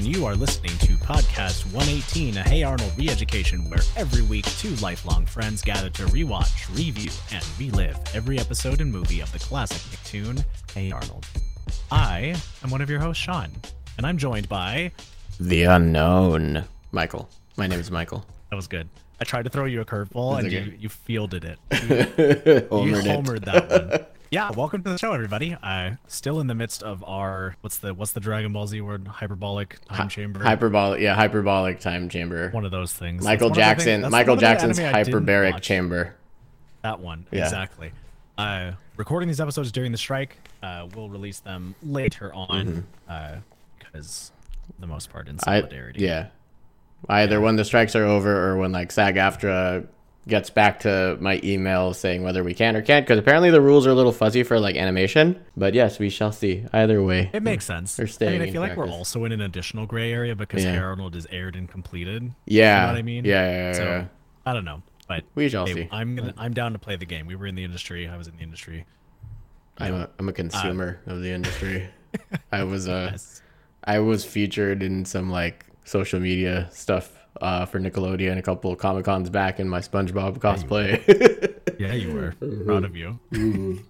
and you are listening to Podcast 118, a Hey Arnold re education where every week two lifelong friends gather to rewatch, review, and relive every episode and movie of the classic Nicktoon, Hey Arnold. I am one of your hosts, Sean, and I'm joined by. The unknown. Michael. My name is Michael. That was good. I tried to throw you a curveball and okay. you, you fielded it. You, Homered you it. homered that one. Yeah, welcome to the show, everybody. Uh, still in the midst of our what's the what's the Dragon Ball Z word? Hyperbolic time chamber. Hyperbolic, yeah, hyperbolic time chamber. one of those things. Michael That's one thing- Jackson. Michael one of the Jackson's hyperbaric chamber. That one, Yeah. exactly. Uh, recording these episodes during the strike. Uh, we'll release them later on, because the most part in Mm-hmm. I solidarity. yeah. Either when the strikes are over or when like SAG-AFTRA gets back to my email saying whether we can or can't because apparently the rules are a little fuzzy for like animation. But yes, we shall see. Either way. It makes sense. They're I mean, I feel like we're also in an additional gray area because Yeah. Is aired and completed. Yeah. You know what I mean? Yeah, yeah, yeah, So yeah. I don't know, but We shall hey, see. I'm gonna I'm down to play the game. We were in the industry. I was in the industry. I'm a I'm a consumer of the industry. I was uh Yes. I was featured in some like social media stuff uh, for Nickelodeon a couple of Comic Cons back in my SpongeBob cosplay. Yeah, you were. Proud of you.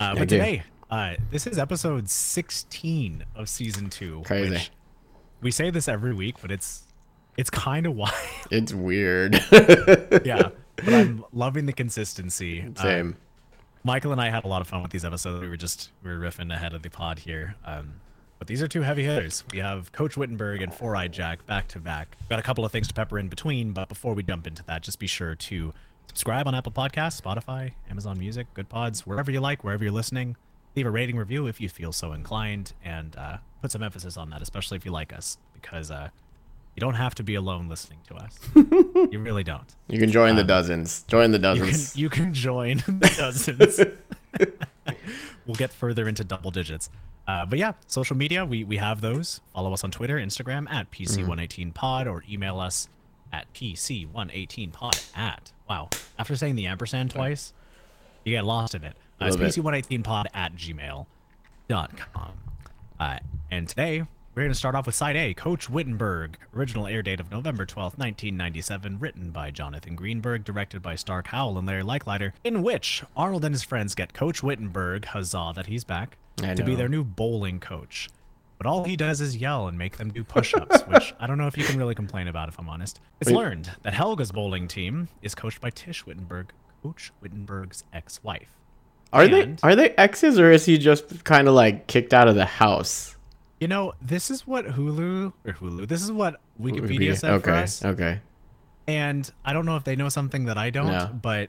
uh, but today, uh, this is episode 16 of season two. Crazy. which we say this every week, but it's it's kind of wild. it's weird. yeah, but I'm loving the consistency. Uh, Same. Michael and I had a lot of fun with these episodes. We were just we were riffing ahead of the pod here. Um, but these are two heavy hitters. We have Coach Wittenberg and Four Eyed Jack back to back. Got a couple of things to pepper in between, but before we jump into that, just be sure to subscribe on Apple Podcasts, Spotify, Amazon Music, Good Pods, wherever you like, wherever you're listening. Leave a rating review if you feel so inclined, and uh, put some emphasis on that, especially if you like us, because uh, you don't have to be alone listening to us. you really don't. You can join the dozens. Join the You can, dozens. you can join the dozens. we'll get further into double digits. Uh, but yeah, social media, we, we have those. Follow us on Twitter, Instagram at PC118pod, or email us at PC118pod at. Wow. After saying the ampersand twice, you get lost in it. Uh, it's PC118pod at gmail.com. Uh, and today, we're going to start off with Side A Coach Wittenberg. Original air date of November 12th, 1997. Written by Jonathan Greenberg. Directed by Stark Howell and Larry Leichliter. In which Arnold and his friends get Coach Wittenberg, huzzah that he's back, I to be their new bowling coach. But all he does is yell and make them do push ups, which I don't know if you can really complain about, if I'm honest. It's Wait. learned that Helga's bowling team is coached by Tish Wittenberg, Coach Wittenberg's ex wife. Are they are they exes or is he just kind of like kicked out of the house? You know, this is what Hulu or Hulu. This is what Wikipedia said for okay. us, Okay. and I don't know if they know something that I don't. No. But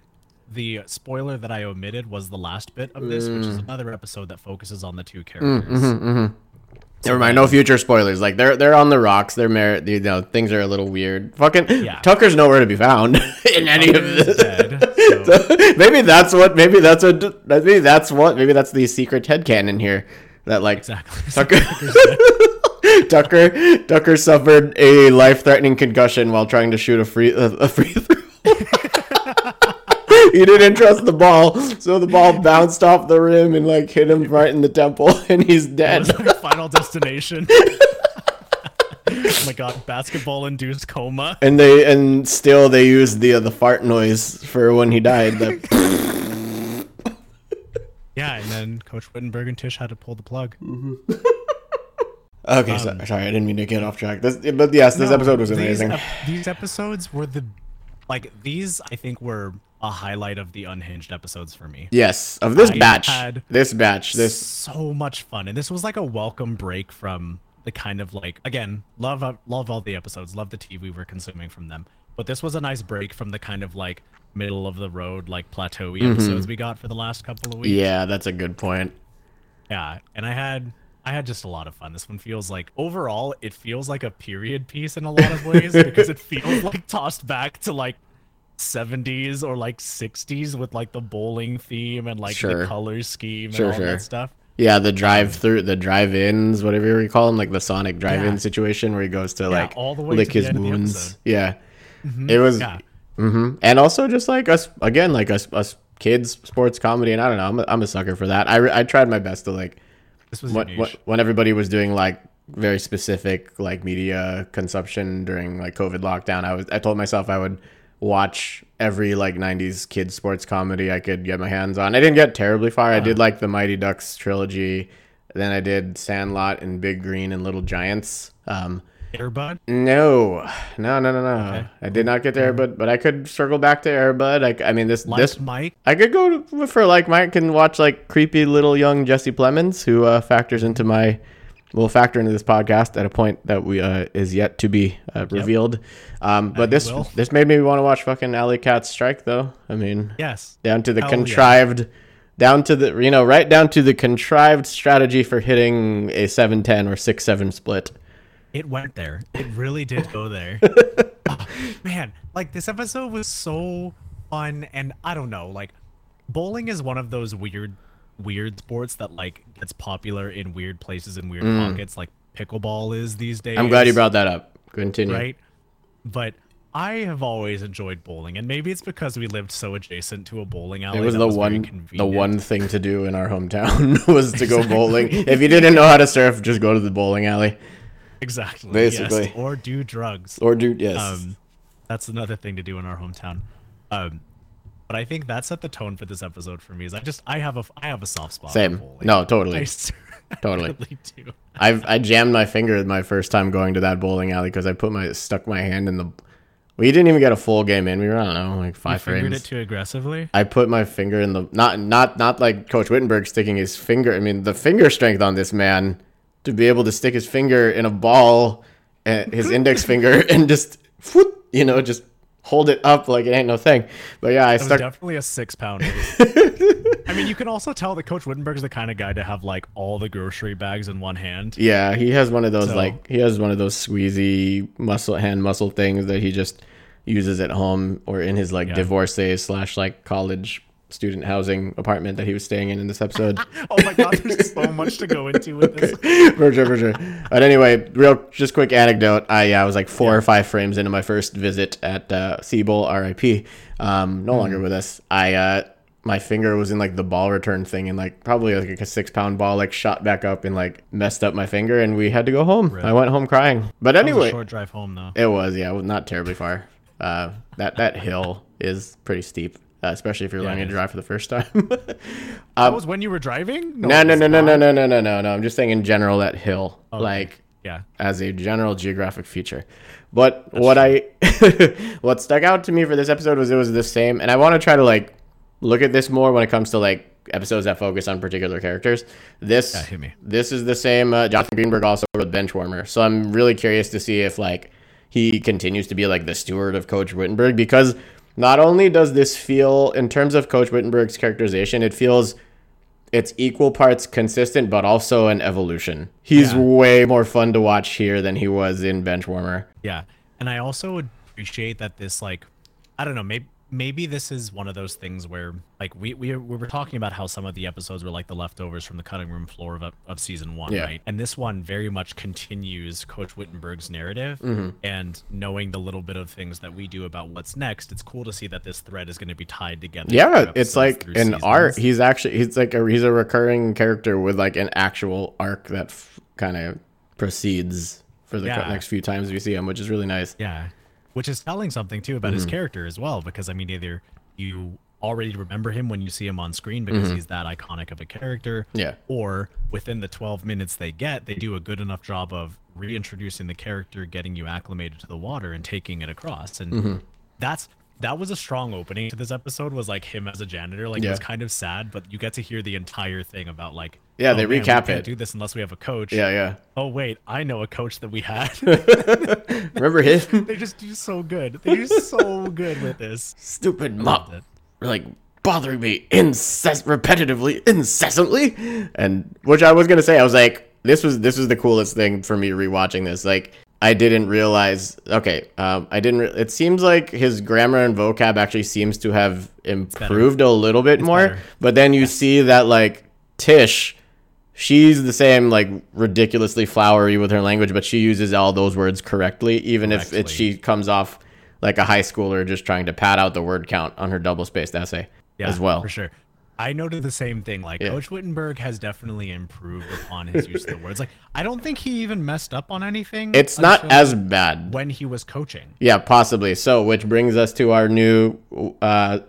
the spoiler that I omitted was the last bit of this, which Mm. is another episode that focuses on the two characters. mm-hmm. Never mind. No future spoilers. Like they're they're on the rocks. They're married. You know things are a little weird. Fucking Yeah. Tucker's nowhere to be found in any Tucker of this. dead, so- maybe that's what. Maybe that's what. Maybe that's what. Maybe that's the secret headcanon here. That like Exactly. Tucker. Tucker Tucker suffered a life-threatening concussion while trying to shoot a free a free throw. He didn't trust the ball, so the ball bounced off the rim and like hit him right in the temple, and he's dead. My final destination. oh my god, basketball induced coma. And they and still they used the uh, the fart noise for when he died. The, Yeah, and then Coach Wittenberg and Tish had to pull the plug. okay, so, sorry, I didn't mean to get off track. This, but yes, this No, episode was these amazing. ep- These, episodes were the like these. I think were a highlight of the unhinged episodes for me. yes, of this I batch, this batch, this so much fun, and this was like a welcome break from the kind of like again love love all the episodes, love the TV we were consuming from them, but this was a nice break from the kind of like middle of the road like plateauy episodes we got for the last couple of weeks. Mm-hmm. yeah, that's a good point. Yeah, and I had I had just a lot of fun. This one feels like overall it feels like a period piece in a lot of ways because it feels like tossed back to like 70s or like 60s with like the bowling theme and like Sure. the color scheme Sure, and all sure. that stuff. Yeah, the drive through, the drive-ins, whatever you call them, like the Sonic drive-in Yeah. situation where he goes to like all the way lick to the his end of the wounds. Yeah, it was. Yeah. hmm And also just like us again, like us us kids sports comedy, and I don't know, I'm a, I'm a sucker for that. I I tried my best to like This was when everybody was doing like very specific like media consumption during like COVID lockdown. I was I told myself I would watch every like 90s kids sports comedy I could get my hands on. I didn't get terribly far. I did like the Mighty Ducks trilogy. Then I did Sandlot and Big Green and Little Giants. Um, Airbud. no, no, no, no, no. I did not get to Airbud, but I could circle back to Airbud. I, I mean, this Like this Mike. I could go for like Mike and watch like creepy little young Jesse Plemons, who uh, factors into my will factor into this podcast at a point that we uh, is yet to be uh, revealed. Um, but this will. this made me want to watch fucking Alley Cat's Strike, though. I mean, Yes. down to the Hell yeah. contrived, down to the you know right down to the contrived strategy for hitting a seven ten or six seven split. It went there. It really did go there. Oh, man, like this episode was so fun and I don't know, like bowling is one of those weird weird sports that like gets popular in weird places and weird pockets like pickleball is these days. Mm. I'm glad you brought that up. Continue. right? But I have always enjoyed bowling, and maybe it's because we lived so adjacent to a bowling alley. It was the very one the one thing to do in our hometown was to go bowling. If you didn't know how to surf, just go to the bowling alley exactly Basically. yes, or do drugs. or do yes. Um, that's another thing to do in our hometown. Um, but I think that set the tone for this episode for me. Is I just I have a I have a soft spot. for Same. No, totally. s- Totally. really do. I've I jammed my finger my first time going to that bowling alley because I put my stuck my hand in the. We didn't even get a full game in. We were I don't know like I five fingered frames. it too aggressively. I put my finger in the not not not like Coach Wittenberg sticking his finger. I mean the finger strength on this man to be able to stick his finger in a ball, uh, his index finger, and just you know just hold it up like it ain't no thing. But yeah, I It was stuck. definitely a six pounder. I mean, you can also tell that Coach Wittenberg's the kind of guy to have like all the grocery bags in one hand. Yeah, he has one of those So- like he has one of those squeezy muscle hand muscle things that he just uses at home or in his like Yeah. divorcee slash like college student housing apartment that he was staying in in this episode. Oh my god, there's so much to go into with this. for sure, for sure. But anyway, real just quick anecdote. I yeah, I was like four or five frames into my first visit at uh, Seabowl, RIP. Um, no Hmm. longer with us. I uh, my finger was in like the ball return thing, and like probably like a six pound ball like shot back up and like messed up my finger, and we had to go home. I went home crying. But It was a anyway, short drive home though. it was yeah, not terribly far. Uh, that that hill is pretty steep. Uh, especially if you're Yeah, learning to drive for the first time. That was when you were driving? no, no, no, no, no, no, no, no, no, no. I'm just saying in general that hill, Okay. like Yeah. as a general geographic feature. But what I what stuck out to me for this episode was it was the same, and I want to try to like look at this more when it comes to like episodes that focus on particular characters. This Yeah, hit me. this is the same. Uh, Jonathan Greenberg also wrote Benchwarmer, so I'm really curious to see if like he continues to be like the steward of Coach Wittenberg because not only does this feel in terms of Coach Wittenberg's characterization, it feels it's equal parts consistent, but also an evolution. He's Yeah. way more fun to watch here than he was in Benchwarmer. Yeah. And I also appreciate that this like I don't know, maybe maybe this is one of those things where like we we, we were talking about how some of the episodes were like the leftovers from the cutting room floor of, of season one, Yeah. right? And this one very much continues Coach Wittenberg's narrative Mm-hmm. and knowing the little bit of things that we do about what's next, it's cool to see that this thread is going to be tied together. Yeah, it's like an arc. seasons. He's actually he's like a he's a recurring character with like an actual arc that f- kind of proceeds for the Yeah. next few times we see him, which is really nice. Yeah, which is telling something too about his Mm-hmm. character as well. Because I mean, either you already remember him when you see him on screen because he's that iconic of a character, Mm-hmm. Yeah. or within the 12 minutes they get, they do a good enough job of reintroducing the character, getting you acclimated to the water, and taking it across. And Mm-hmm. that's that was a strong opening to this episode. Was like him as a janitor. Like it was kind of sad, but you get to hear the entire thing about like. Yeah, oh, they man, we recap can't it. Do this unless we have a coach. Yeah, yeah. Oh wait, I know a coach that we had. Remember him? they just do so good. They do so good with this. Stupid mop. Like bothering me incess repetitively, incessantly, and which I was gonna say, I was like, this was this was the coolest thing for me rewatching this. Like, I didn't realize. Okay, um, I didn't. Re- it seems like his grammar and vocab actually seems to have improved a little bit more. better. But then you see that like Tish. She's the same, like ridiculously flowery with her language, but she uses all those words correctly, even if it, she comes off like a high schooler just trying to pad out the word count on her double spaced essay Yeah, as well. for sure. I noted the same thing. Like Yeah. Coach Wittenberg has definitely improved upon his use of the words. Like I don't think he even messed up on anything. It's not as bad. when he was coaching. Yeah, possibly. So, which brings us to our new uh,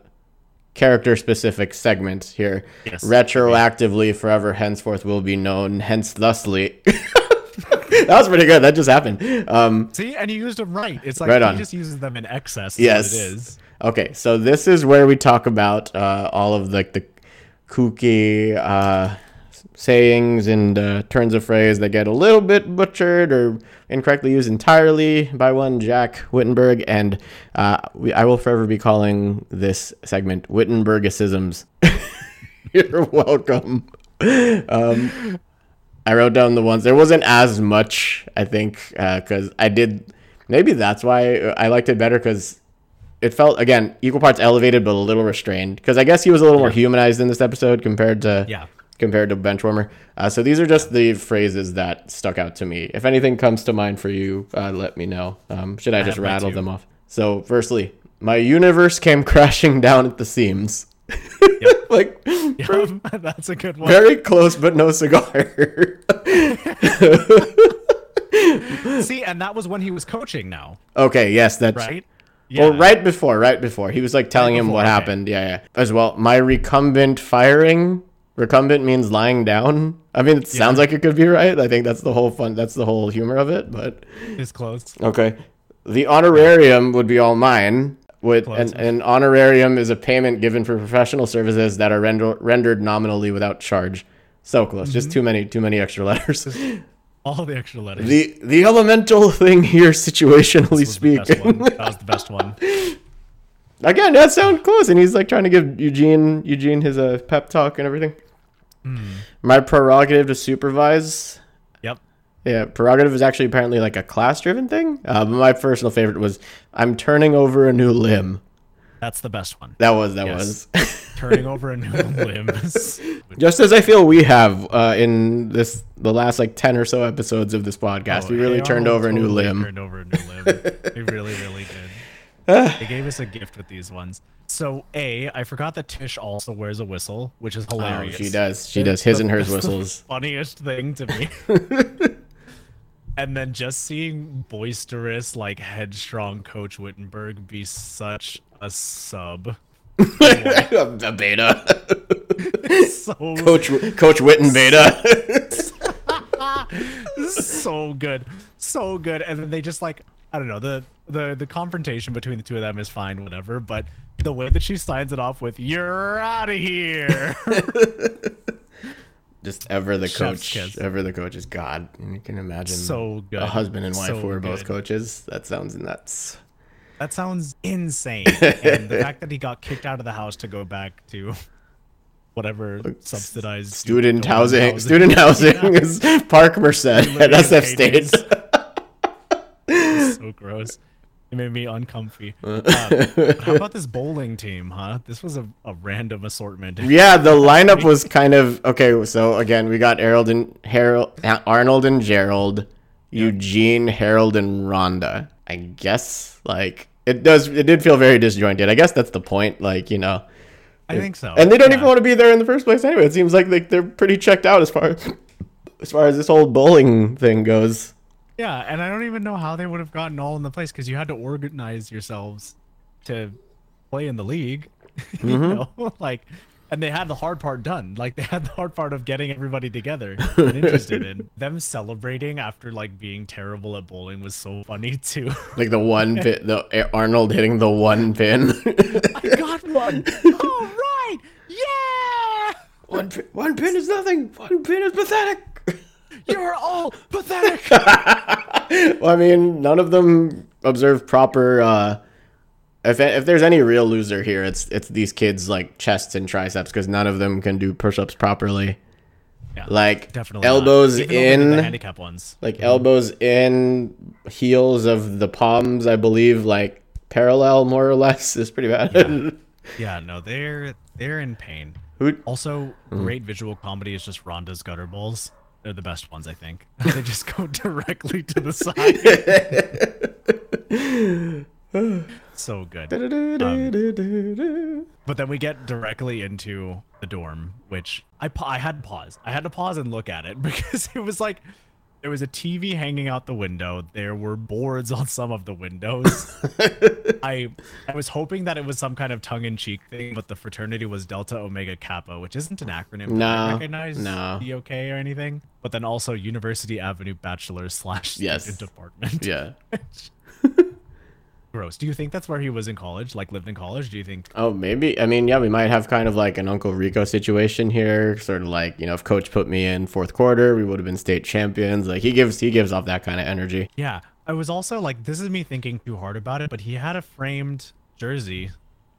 character specific segment here. Yes. Retroactively, forever, henceforth will be known, hence thusly. that was pretty good. That just happened. Um, See, and you used them right. It's like Right he on. just uses them in excess. Yes. It is. okay, so this is where we talk about uh, all of like the kooky uh, sayings and uh, turns of phrase that get a little bit butchered or incorrectly used entirely by one Jack Wittenberg, and uh, we, I will forever be calling this segment Wittenbergicisms. You're welcome. Um, I wrote down the ones. There wasn't as much, I think, because I did. Maybe that's why I liked it better because it felt again equal parts elevated but a little restrained. Because I guess he was a little more humanized in this episode compared to Yeah. compared to Benchwarmer. Uh, so these are just the phrases that stuck out to me. If anything comes to mind for you, uh, let me know. Um, should I just rattle them off? So, firstly, my universe came crashing down at the seams. like Yep, that's a good one. very close, but no cigar. See, and that was when he was coaching. Now, okay, yes, that's right? Well, right before, right before, he was like telling him what okay. happened. Yeah, yeah. As well, my recumbent firing. Recumbent means lying down. I mean, it sounds like it could be right. I think that's the whole fun. That's the whole humor of it. But it's close. okay, the honorarium would be all mine. With an, an honorarium is a payment given for professional services that are render, rendered nominally without charge. So close. Just mm-hmm. too many, too many extra letters. All the extra letters. the the elemental thing here, situationally was the best speaking. one. That was the best one. Again, that sounds close, and he's like trying to give Eugene Eugene his uh, pep talk and everything. My prerogative to supervise. Yep. Yeah, prerogative is actually apparently like a class-driven thing. Uh, but my personal favorite was I'm turning over a new limb. That's the best one. That was that Yes. was. Turning over a new limb. Just as I feel we have uh, in this the last like ten or so episodes of this podcast, we really Hey turned over a new limb. Turned over a new limb. they really, really did. they gave us a gift with these ones. So, A, I forgot that Tish also wears a whistle, which is Oh, hilarious. she does. She does his and hers the whistles. funniest thing to me. and then just seeing boisterous, like headstrong Coach Wittenberg be such a sub. a beta. So Coach Coach Witten beta. so good, so good. And then they just like I don't know the the the confrontation between the two of them is fine, whatever. But the way that she signs it off with "You're out of here," Just ever the Chef's coach. kiss. Ever the coach is God. You can imagine so good. a husband and wife So who are both coaches. That sounds nuts. That sounds insane. and the fact that he got kicked out of the house to go back to whatever subsidized Student dorm housing. Student housing is Park Merced at SF. State. so gross. It made me uncomfy. But how about this bowling team, huh? This was a, a random assortment. yeah, the lineup was kind of okay. So again, we got Harold and Harold, Arnold and Gerald, Eugene, Harold and Rhonda. I guess like it does. It did feel very disjointed. I guess that's the point. Like you know, I think so. and they don't Yeah. even want to be there in the first place anyway. It seems like they, they're pretty checked out as far as as far as this whole bowling thing goes. Yeah, and I don't even know how they would have gotten all in the place because you had to organize yourselves to play in the league. you Mm-hmm. know, like, and they had the hard part done. Like they had the hard part of getting everybody together and interested in them celebrating after like being terrible at bowling was so funny too. Like the one pin, the Arnold hitting the one pin. I got one. All right, yeah. one, pin one pin is nothing. One pin is pathetic. You're all pathetic. well, I mean, none of them observe proper. Uh, if if there's any real loser here, it's it's these kids like chests and triceps because none of them can do push-ups properly. Yeah, Like definitely elbows Even though they did in, the handicap ones. like elbows in, heels of the palms, I believe, like parallel more or less is pretty bad. Yeah, no, they're they're in pain. Who? Also, Hmm. great visual comedy is just Rhonda's gutter balls. They're the best ones, I think. they just go directly to the side. So good. Du-du-du-du-du-du. Um, but then we get directly into the dorm, which I pa- I had to pause. I had to pause and look at it because it was like there was a TV hanging out the window. There were boards on some of the windows. I I was hoping that it was some kind of tongue-in-cheek thing, but the fraternity was Delta Omega Kappa, which isn't an acronym. that I No, recognize no. the OK or anything. But then also University Avenue Bachelor slash Yes. student apartment. yeah. Gross. Do you think that's where he was in college? Like lived in college? Do you think? Oh, maybe. I mean, yeah, we might have kind of like an Uncle Rico situation here. Sort of like, you know, if coach put me in fourth quarter, we would have been state champions. Like he gives he gives off that kind of energy. Yeah. I was also like, this is me thinking too hard about it, but he had a framed jersey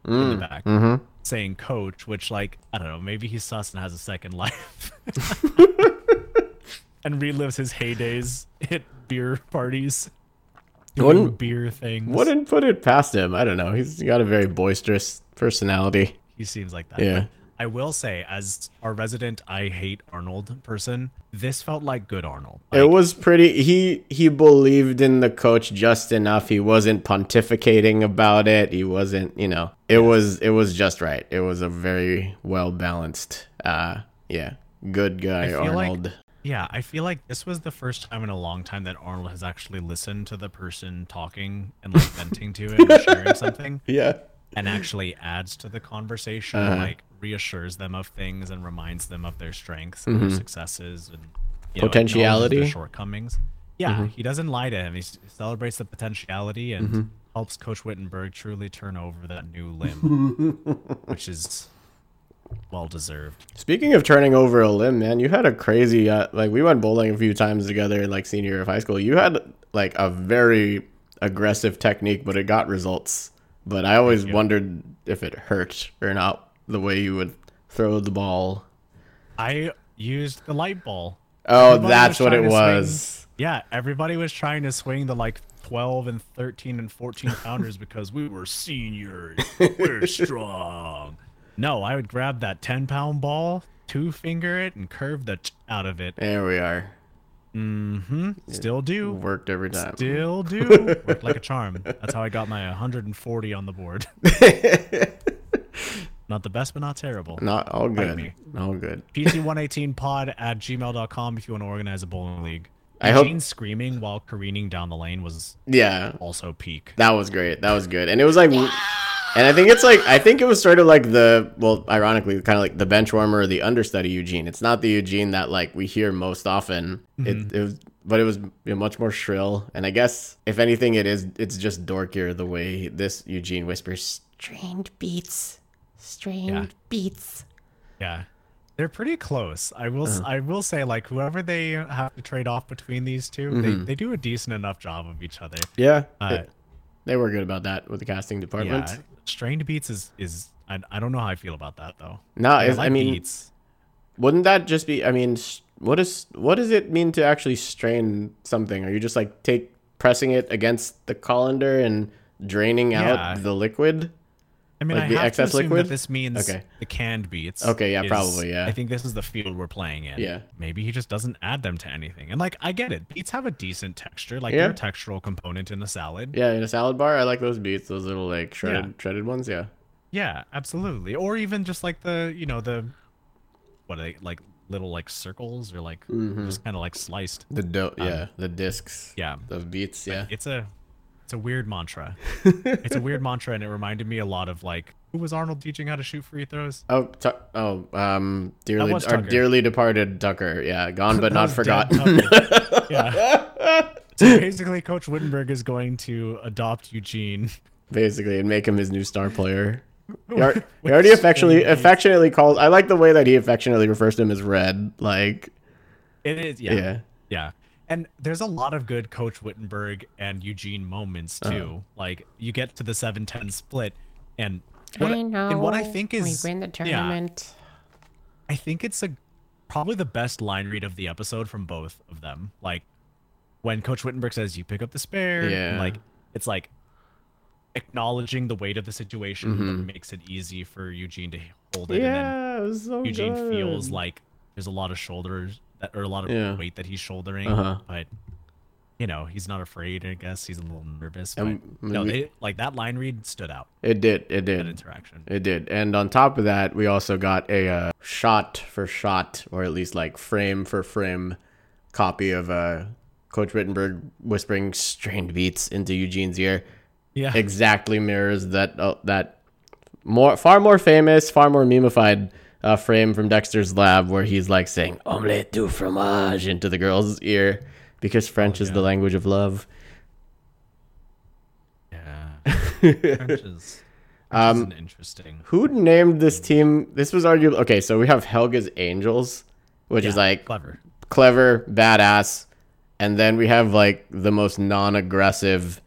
in the back Mm-hmm. saying coach, which, like, I don't know, maybe he's sus and has a second life and relives his heydays at beer parties, Wouldn't- beer things. Wouldn't put it past him. I don't know. He's got a very boisterous personality. He seems like that. Yeah. I will say, as our resident I hate Arnold person, this felt like good Arnold. It was pretty. He he believed in the coach just enough. He wasn't pontificating about it. He wasn't, you know. It was it was just right. It was a very well balanced. Uh, yeah, good guy feel like- Arnold. Yeah, I feel like this was the first time in a long time that Arnold has actually listened to the person talking and like venting to him or sharing something yeah, and actually adds to the conversation, Uh-huh. like reassures them of things and reminds them of their strengths and their successes and you know, Mm-hmm. Potentiality. Mm-hmm. shortcomings. Yeah, he doesn't lie to him. He celebrates the potentiality and Mm-hmm. helps Coach Wittenberg truly turn over that new limb, which is well deserved. Speaking of turning over a limb, man, you had a crazy uh, like we went bowling a few times together like senior year of high school. You had like a very aggressive technique, but it got results. But I always wondered if it hurt or not the way you would throw the ball. I used the light ball. Oh, Everybody that's what it to swing- was. Yeah, everybody was trying to swing the like 12 and 13 and 14 pounders because we were seniors. We're strong. No, I would grab that 10 pound ball, two finger it, and curve the ch- out of it. There we are. Mm-hmm. Still do. Worked every time. Still do. Worked like a charm. That's how I got my 140 on the board. not the best, but not terrible. Not all good. me. All good. PC118pod at gmail.com if you want to organize a bowling league. I hope- Eugene screaming while careening down the lane was Yeah, also peak. That was great. That was good. And it was like, and I think it's like, I think it was sort of like the, well, ironically, kind of like the bench warmer or the understudy Eugene. It's not the Eugene that like we hear most often. Mm-hmm. It, it was, but it was you know, much more shrill. And I guess if anything, it is, it's just dorkier the way this Eugene whispers, Strained beats. Strained Yeah. beats. Yeah. They're pretty close. I will s uh-huh. I will say like whoever they have to trade off between these 2 they, mm-hmm. they do a decent enough job of each other. yeah, Uh, they, they were good about that with the casting department. yeah. Strained beats is is I, I don't know how I feel about that though. No, I, it's, I mean, beats. wouldn't that just be, I mean, what is, what does it mean to actually strain something? Are you just like take, pressing it against the colander and draining Yeah. out the liquid? I mean, like I the have excess to assume liquid? that this means Okay. the canned beats. Okay, yeah, is- probably, yeah. I think this is the field we're playing in. Yeah. Maybe he just doesn't add them to anything. And like, I get it. Beets have a decent texture. Like, Yeah. they're a textural component in a salad. Yeah, in a salad bar, I like those beets, those little like shredded Yeah. shredded ones. Yeah. Yeah, absolutely. Or even just like the, you know, the, what are they, like little like circles or like Mm-hmm. just kind of like sliced. The dough, yeah, the discs. Yeah. The beets, yeah. It's a, it's a weird mantra. it's a weird mantra, and it reminded me a lot of like, who was Arnold teaching how to shoot free throws? Oh, tu- oh, um, dearly, our dearly departed Tucker. Yeah, gone but not forgotten. Yeah. So basically, Coach Wittenberg is going to adopt Eugene. Basically, and make him his new star player. He, he already affectionately affectionately calls. I like the way that he affectionately refers to him as Red. Like, It is, yeah. yeah, Yeah. And there's a lot of good Coach Wittenberg and Eugene moments Uh-huh. too. Like you get to the 7-10 split and what, I know. and what I think is we win the yeah. I think it's a probably the best line read of the episode from both of them. Like when Coach Wittenberg says you pick up the spare, and, Yeah. like it's like acknowledging the weight of the situation Mm-hmm. that makes it easy for Eugene to hold it and then yeah, it was so Eugene good. feels like there's a lot of shoulders that or a lot of Yeah. weight that he's shouldering, Uh-huh. but you know, he's not afraid. I guess he's a little nervous. But Um, no, they, like that line read stood out. It did. It That did. interaction. It did. And on top of that, we also got a uh, shot for shot, or at least like frame for frame copy of uh, Coach Wittenberg whispering strained beats into Eugene's ear. Yeah. Exactly mirrors that uh, that more far more famous, far more memeified uh, frame from Dexter's lab where he's like saying "omelette du fromage" into the girl's ear because French is the language of love. Yeah. French is, French is an interesting. Who named this team? This was arguably okay. So we have Helga's Angels, which is like clever. clever, badass, and then we have like the most non-aggressive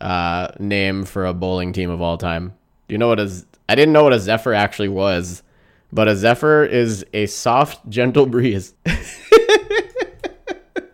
uh, name for a bowling team of all time. Do you know what a? I didn't know what a Zephyr actually was, but a Zephyr is a soft, gentle breeze.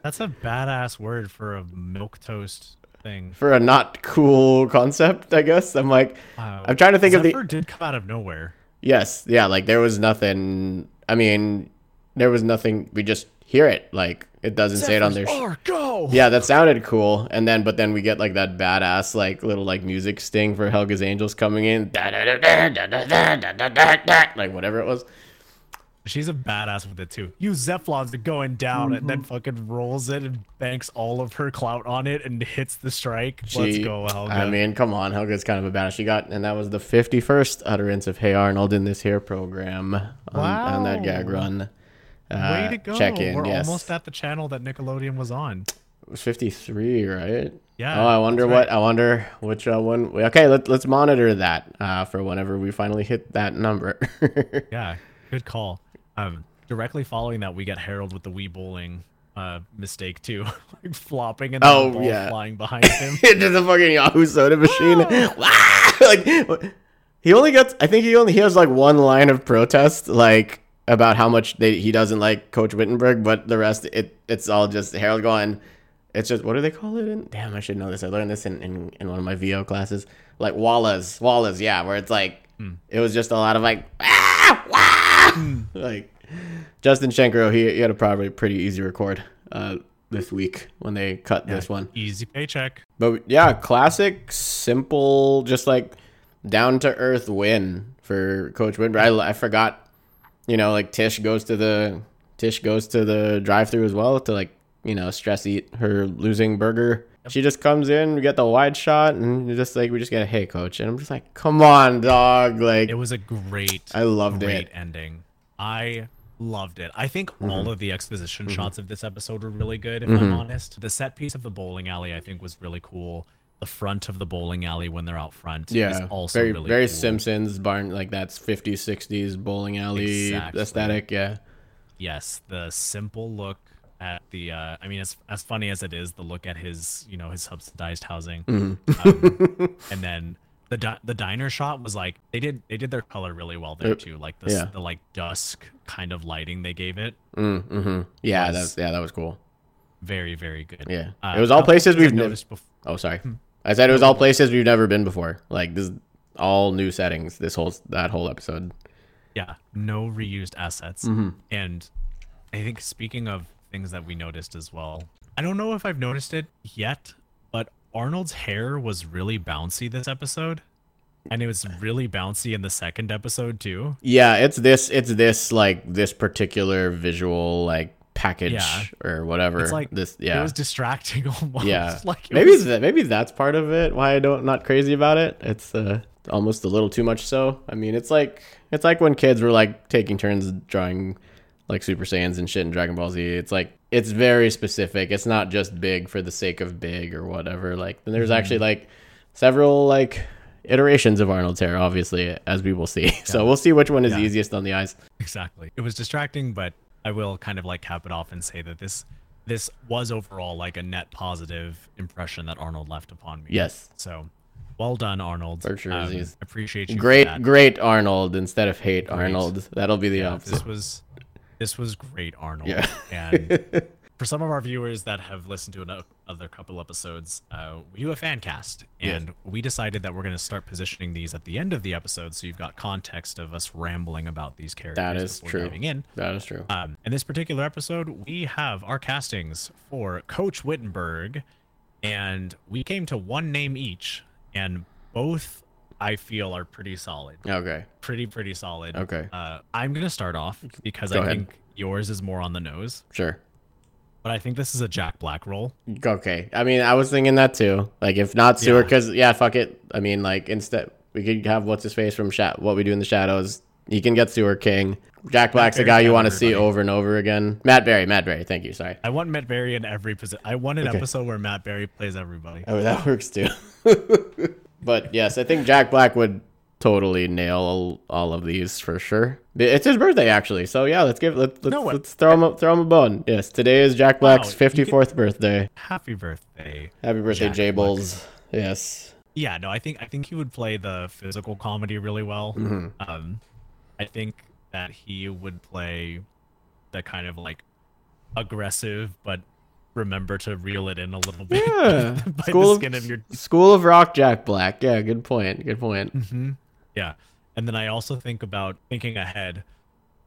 That's a badass word for a milk toast thing. for a not cool concept, I guess. I'm like, Wow. I'm trying to think of the Zephyr did come out of nowhere. Yes, yeah, like there was nothing. I mean, there was nothing. We just hear it, like it doesn't say it on their. sh- go. yeah, that sounded cool, and then but then we get like that badass like little like music sting for Helga's Angels coming in, like whatever it was. She's a badass with it too. You Zephlons are going down and Mm-hmm. then fucking rolls it and banks all of her clout on it and hits the strike. Let's go, Helga. I mean, come on, Helga's kind of a badass. She got, and that was the fifty-first utterance of "Hey Arnold" in this here program on, on that gag run. Way Uh, to go. Check in. We're yes. almost at the channel that Nickelodeon was on. It was 53, right? Yeah, Oh, I wonder what. I wonder which uh, one. Okay, let, let's monitor that uh, for whenever we finally hit that number. Yeah, good call. Um, directly following that, we get Harold with the Wii bowling uh mistake too, like flopping and Oh, the ball yeah. flying behind him. Into the fucking Yahoo soda machine. Like he only gets. I think he only he has like one line of protest, like about how much they, he doesn't like Coach Wittenberg, but the rest it it's all just Harold going. It's just what do they call it? In? Damn, I should know this. I learned this in, in, in one of my VO classes. Like wallas, wallas, yeah, where it's like it was just a lot of like ah, wah! like Justin Shenkarow. He, he had a probably pretty easy record uh, this week when they cut this one. Easy paycheck. But yeah, classic, simple, just like down to earth win for Coach Wittenberg. I, I forgot, you know, like Tish goes to the Tish goes to the drive through as well to like you know stress eat her losing burger. She just comes in, we get the wide shot, and just like we just get a hey coach, and I'm just like, come on, dog, like It was a great, I loved great it. ending. I loved it. I think Mm-hmm. all of the exposition shots of this episode were really good. If I'm honest, the set piece of the bowling alley I think was really cool. The front of the bowling alley when they're out front is Yeah, also very really very cool. Simpsons barn like that's 50s 60s bowling alley Exactly. aesthetic. Yeah, yes the simple look at the uh i mean as as funny as it is the look at his you know his subsidized housing Mm-hmm. um, and then the di- the diner shot was like they did they did their color really well there Uh, too like the yeah. the like dusk kind of lighting they gave it mm, mm-hmm. yeah, Was- that's yeah, that was cool. very very good Yeah, Uh, it was all places we've noticed before Oh, sorry. I said it was all places we've never been before. Like this, is all new settings. This whole that whole episode. yeah no reused assets Mm-hmm. and i think speaking of things that we noticed as well i don't know if i've noticed it yet but arnold's hair was really bouncy this episode and it was really bouncy in the second episode too Yeah, it's this. It's this like this particular visual like package Yeah. or whatever. it's like this. Yeah, it was distracting almost yeah. like maybe was- that, maybe that's part of it. Why I don't not crazy about it. It's uh almost a little too much. So I mean, it's like it's like when kids were like taking turns drawing like Super Saiyans and shit in Dragon Ball Z. It's like it's very specific. It's not just big for the sake of big or whatever. Like and there's actually like several like iterations of Arnold's hair, obviously, as we will see. So we'll see which one is Yeah. easiest on the eyes. exactly it was distracting but i will kind of like cap it off and say that this this was overall like a net positive impression that arnold left upon me Yes. so well done arnold Berkshire um, appreciate you for Great, great Arnold instead of hate Arnold. That'll be the Yeah, opposite. this was this was great, Arnold. Yeah. and for some of our viewers that have listened to another couple episodes, uh, we do a fan cast, and we decided that we're going to start positioning these at the end of the episode, so you've got context of us rambling about these characters. That is true. In. That is true. Um, in this particular episode, we have our castings for Coach Wittenberg and we came to one name each, and both I feel are pretty solid, Okay. pretty pretty solid. Okay. Uh, I'm gonna start off because Go I ahead. think yours is more on the nose, Sure. But I think this is a Jack Black role. Okay. I mean, I was thinking that too. Like, if not sewer, because yeah, fuck it. I mean, like instead we could have what's his face from Sha- what we do in the shadows. He can get sewer king. Jack Black's the guy you want to see over and over again. Matt Berry. Matt Berry. Thank you. Sorry. I want Matt Berry in every position. I want an Okay. episode where Matt Berry plays everybody. Oh, that works too. but yes, I think Jack Black would totally nail all, all of these for sure. It's his birthday actually, so yeah, let's give let, let's, No let's throw him a, throw him a bone. Yes, today is Jack Black's can- fifty fourth birthday. Happy birthday. Happy birthday, Jack J Bulls. Yes. Yeah, no, I think I think he would play the physical comedy really well. Mm-hmm. Um, I think that he would play the kind of like aggressive, but remember to reel it in a little bit Yeah. by School the of, skin of your. School of Rock, Jack Black. Yeah, good point. Good point. hmm Yeah, and then I also think about thinking ahead,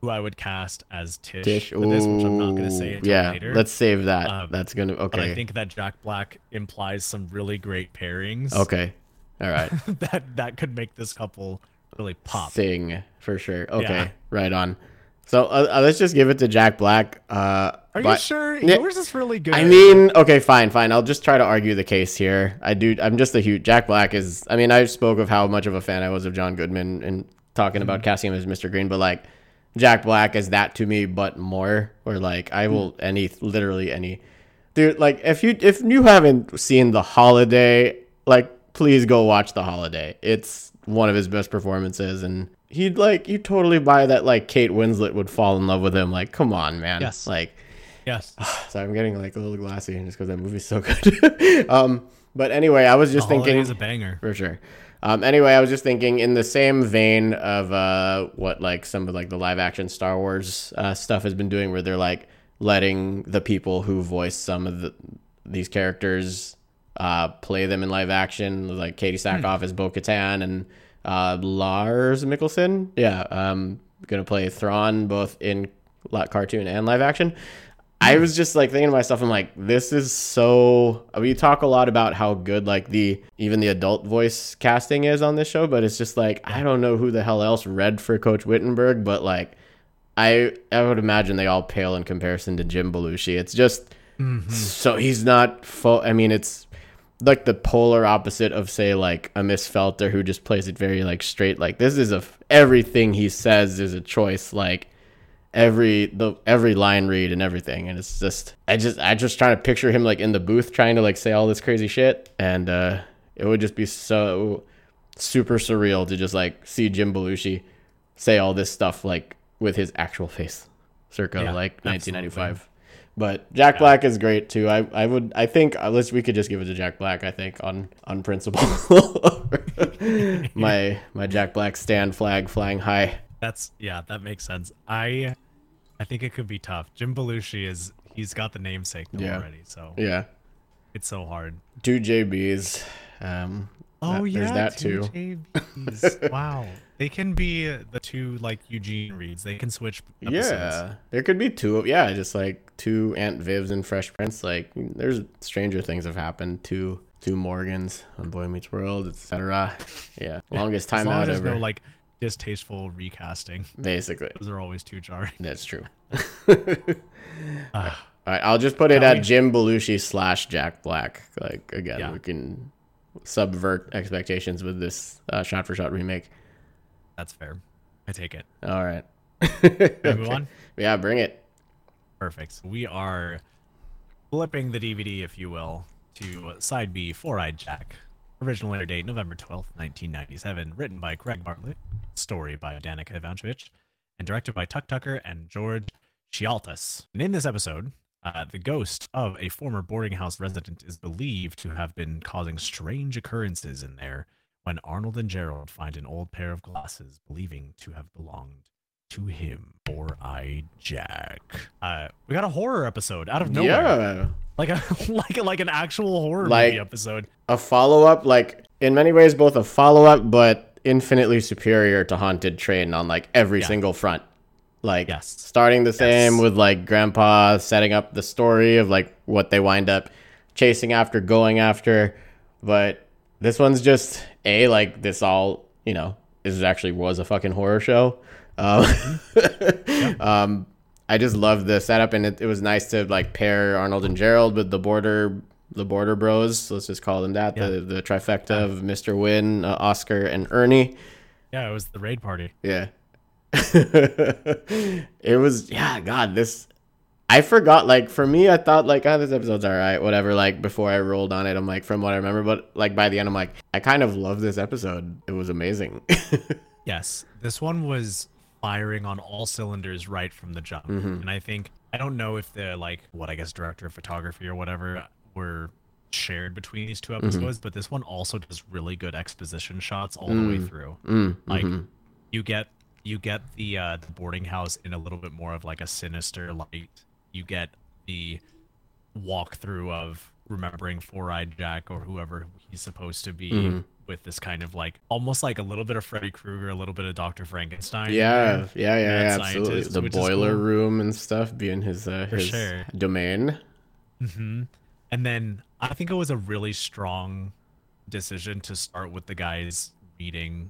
who I would cast as Tish, Tish. for this, which I'm not going to say until yeah, later. let's save that. Um, That's gonna okay. But I think that Jack Black implies some really great pairings. Okay. All right. that that could make this couple really pop. Sing for sure. Okay. Yeah. Right on. So uh, uh, let's just give it to Jack Black. Uh, Are you sure? Yours is really good. I mean, okay, fine, fine. I'll just try to argue the case here. I do. I'm just a huge Jack Black is. I mean, I spoke of how much of a fan I was of John Goodman and talking about mm-hmm. casting him as Mr. Green, but like Jack Black is that to me, but more. Or like I will mm. any literally any dude. Like if you if you haven't seen The Holiday, like please go watch The Holiday. It's one of his best performances, and he'd like you totally buy that like Kate Winslet would fall in love with him. Like come on, man. Yes. Like. Yes. So I'm getting like a little glassy just because that movie's so good. um, but anyway, I was just The thinking is a banger. for sure. Um, anyway, I was just thinking in the same vein of uh, what like some of like the live action Star Wars uh, stuff has been doing, where they're like letting the people who voice some of the these characters uh, play them in live action, like Katee Sackhoff as Bo Katan and uh, Lars Mikkelsen. Yeah, um, gonna play Thrawn both in cartoon and live action. I was just like thinking to myself, I'm like, this is so. Uh, we talk a lot about how good like the even the adult voice casting is on this show, but it's just like I don't know who the hell else read for Coach Wittenberg, but like I I would imagine they all pale in comparison to Jim Belushi. It's just mm-hmm. so he's not. Fo- I mean, it's like the polar opposite of say like a Miss Felter who just plays it very like straight. Like this is a everything he says is a choice. Like every the every line read and everything. And it's just i just i just trying to picture him like in the booth trying to like say all this crazy shit. And uh it would just be so super surreal to just like see jim belushi say all this stuff like with his actual face circa Yeah, like absolutely. 1995 but jack black is great too. I i would i think unless we could just give it to jack black i think on on principle. My my jack black stand flag flying high. That's yeah, that makes sense. I I think it could be tough. Jim Belushi is he's got the namesake Yeah. already, so yeah it's so hard. two JBs. Um, Oh that- yeah, there's that two too. JBs. wow, they can be the two like Eugene reads. They can switch episodes. Yeah, there could be two. of Yeah, just like two Aunt Vivs and Fresh Prince. Like, there's stranger things have happened. Two two Morgans on Boy Meets World, etc. Yeah, longest As time long out as ever. no like distasteful recasting, basically, those are always too jarring. that's true. Ah, All right, I'll just put it at we? Jim Belushi slash Jack Black. Like again, Yeah. we can subvert expectations with this uh, shot for shot remake. that's fair. I take it. All right. Move on? Yeah, bring it. Perfect. We are flipping the DVD, if you will, to side B, Four Eyed Jack. Original air date November 12th, 1997. Written by Craig Bartlett. Story by Danica Ivanovich. And directed by Tuck Tucker and George Chialtas. And in this episode, uh, the ghost of a former boarding house resident is believed to have been causing strange occurrences in there when Arnold and Gerald find an old pair of glasses believing to have belonged to him. Four I Jack. Uh, we got a horror episode out of nowhere. Yeah. Like a like a, like an actual horror Like- movie episode. a follow up, like in many ways, both a follow up, but infinitely superior to Haunted Train on like every Yeah. single front. Like Yes. starting the same Yes. with like Grandpa setting up the story of like what they wind up chasing after, going after. But this one's just a like this all you know. This actually was a fucking horror show. Um, um, I just love the setup, and it, it was nice to like pair Arnold and Gerald with the border the border bros. Let's just call them that. The the trifecta of Mr. Hyunh, uh, Oscar, and Ernie. Yeah, it was the raid party. Yeah. it was yeah, God, this I forgot like for me I thought like oh this episode's alright, whatever, like before I rolled on it, I'm like from what I remember, but like by the end I'm like, I kind of love this episode. It was amazing. Yes, this one was firing on all cylinders right from the jump, Mm-hmm. and I think I don't know if the like what I guess director of photography or whatever were shared between these two Mm-hmm. episodes, but this one also does really good exposition shots all the way through. Mm, Like mhm. you get you get the uh, the boarding house in a little bit more of like a sinister light. You get the walkthrough of remembering Four Eyed Jack or whoever he's supposed to be Mm-hmm. With this kind of like almost like a little bit of Freddy Krueger, a little bit of Doctor Frankenstein. in yeah, yeah, yeah, yeah, absolutely. The boiler cool. room and stuff being his uh, his sure. domain. hmm And then I think it was a really strong decision to start with the guys reading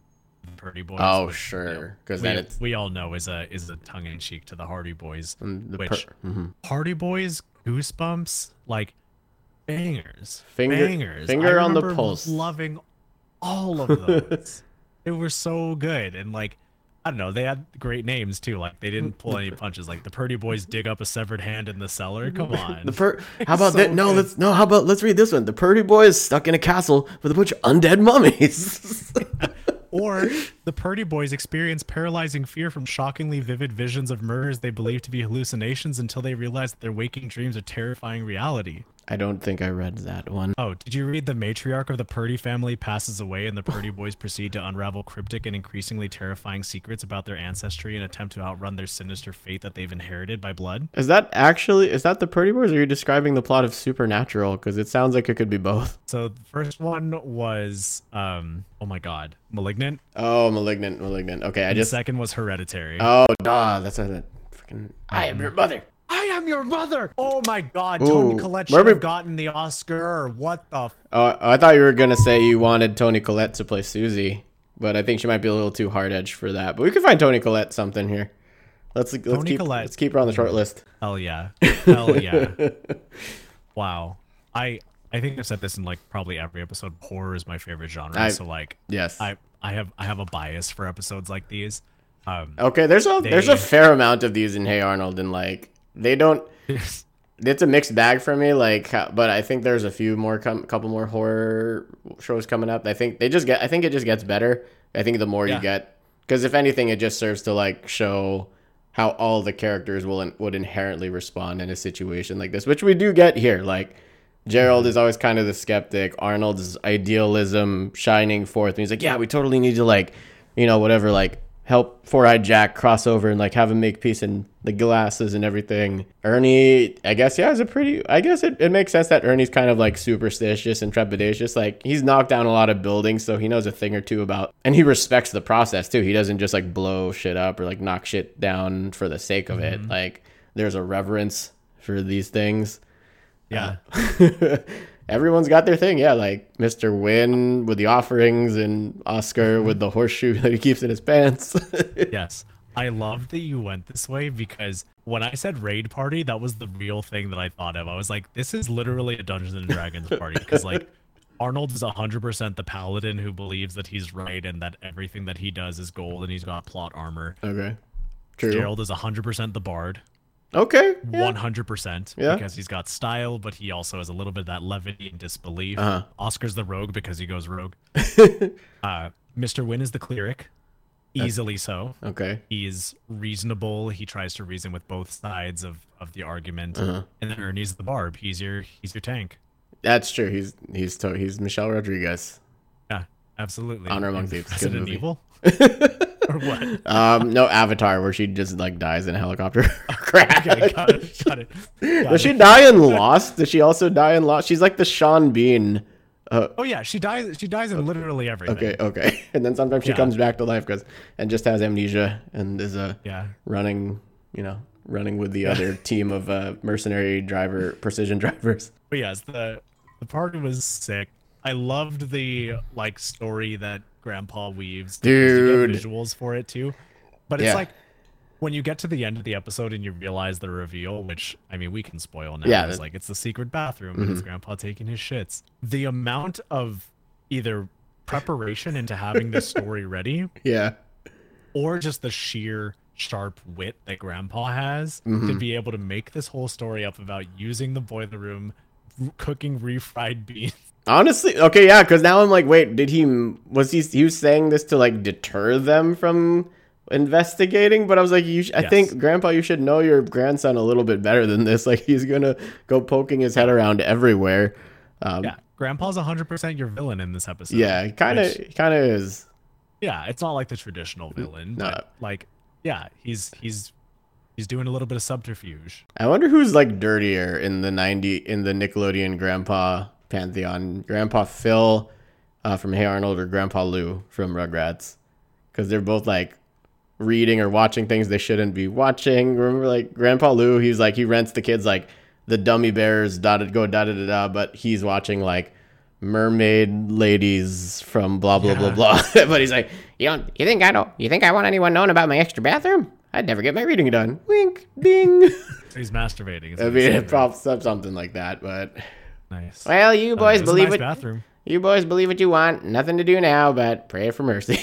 Purdy Boys. Oh, which, you sure, know, 'cause we, then it's- we all know is a is a tongue in cheek to the Hardy Boys. The which per- mhm. Hardy Boys Goosebumps like bangers, Finger- bangers. finger on the pulse. loving all of those. they were so good and like. I don't know. They had great names too. Like they didn't pull any punches. Like the Purdy Boys dig up a severed hand in the cellar. Come on. The per- How about So that? No, good. let's no. How about let's read this one. The Purdy boys stuck in a castle with a bunch of undead mummies. Or the Purdy boys experience paralyzing fear from shockingly vivid visions of murders they believe to be hallucinations until they realize that their waking dreams are terrifying reality. I don't think I read that one. Oh, did you read the matriarch of the Purdy family passes away and the Purdy boys proceed to unravel cryptic and increasingly terrifying secrets about their ancestry and attempt to outrun their sinister fate that they've inherited by blood? Is that actually is that the Purdy boys? Or are you describing the plot of Supernatural? Because it sounds like it could be both. So the first one was um oh my god, Malignant. Oh, malignant, malignant. Okay, I The just. second was Hereditary. Oh, duh. That's a freaking. I am your mother. I am your mother. Oh my God, Ooh, Toni Collette should have gotten the Oscar. Or what the? F- Oh, I thought you were gonna say you wanted Toni Collette to play Susie, but I think she might be a little too hard edged for that. But we can find Toni Collette something here. Let's let's Toni keep Collette. let's keep her on the short list. Hell yeah, hell yeah. wow, I I think I've said this in like probably every episode. Horror is my favorite genre. I- so like, Yes. I I have I have a bias for episodes like these. Um, Okay, there's a there's a fair amount of these in Hey Arnold, and like they don't. It's a mixed bag for me, like, uh, but I think there's a few more, com- couple more horror shows coming up. I think they just get. I think it just gets better. I think the more Yeah. you get, because if anything, it just serves to like show how all the characters will in, would inherently respond in a situation like this, which we do get here. Like Gerald is always kind of the skeptic. Arnold's idealism shining forth. And he's like, yeah, we totally need to like, you know, whatever, like help Four Eyed Jack cross over and like have him make peace in the glasses and everything. Ernie, I guess, yeah, is a pretty. I guess it, it makes sense that Ernie's kind of like superstitious and trepidatious. Like he's knocked down a lot of buildings, so he knows a thing or two about, and he respects the process too. He doesn't just like blow shit up or like knock shit down for the sake of it. Mm-hmm. Like there's a reverence for these things. yeah, uh, Everyone's got their thing, yeah. Like Mr. Hyunh with the offerings, and Oscar mm-hmm. with the horseshoe that he keeps in his pants. yes. I love that you went this way because when I said raid party, that was the real thing that I thought of. I was like, this is literally a Dungeons and Dragons party because like Arnold is 100% the paladin who believes that he's right and that everything that he does is gold and he's got plot armor. okay, true. Gerald is 100% the bard, Okay, 100% Yeah. because he's got style, but he also has a little bit of that levity and disbelief. Uh-huh. Oscar's the rogue because he goes rogue. uh, Mr. Hyunh is the cleric, easily so. okay. He's reasonable. He tries to reason with both sides of, of the argument. Uh-huh. And then Ernie's the barb. He's your he's your tank. That's true. He's he's to- he's Michelle Rodriguez. Yeah, absolutely. Honor Among Thieves. Good Resident movie. Evil. or what? Um, no Avatar, where she just like dies in a helicopter crash. Okay, got it. Got it. Got Does she it. die in Lost? Does she also die in Lost? She's like the Sean Bean. Uh, Oh yeah, she dies. She dies in literally everything. okay, okay. And then sometimes she Yeah. comes back to life because and just has amnesia and is uh, Yeah. running, you know, running with the other team of uh, mercenary driver precision drivers. But yes, the The party was sick. I loved the like story that Grandpa weaves. because get Dude. visuals for it too. But it's Yeah. like when you get to the end of the episode and you realize the reveal, which I mean we can spoil now. Yeah, it's like it's the secret bathroom and it's Grandpa taking his shits. The amount of either preparation into having this story ready Yeah. or just the sheer sharp wit that grandpa has Mm-hmm. to be able to make this whole story up about using the boiler room cooking refried beans Honestly, okay, yeah, because now I'm like, wait, did he was he he was saying this to like deter them from investigating? But I was like, you, sh- I Yes. think Grandpa, you should know your grandson a little bit better than this. Like he's gonna go poking his head around everywhere. Um, yeah grandpa's 100% your villain in this episode yeah, kind of kind of is. yeah it's not like the traditional villain No. but like yeah he's he's he's doing a little bit of subterfuge I wonder who's like dirtier in the ninety in the Nickelodeon Grandpa pantheon. Grandpa Phil uh, from Hey Arnold or Grandpa Lou from Rugrats, because they're both like reading or watching things they shouldn't be watching. Remember, like Grandpa Lou, he's like he rents the kids like the Dummi Bears, da da go da da da da, but he's watching like mermaid ladies from blah blah blah Yeah. blah. but he's like, you don't, you think I don't, you think I want anyone knowing about my extra bathroom? I'd never get my reading done. Wink, ding. so he's masturbating I mean, it props up something like that, but nice well, you Uh, boys it a believe nice what bathroom you boys believe what you want. Nothing to do now, but pray for mercy.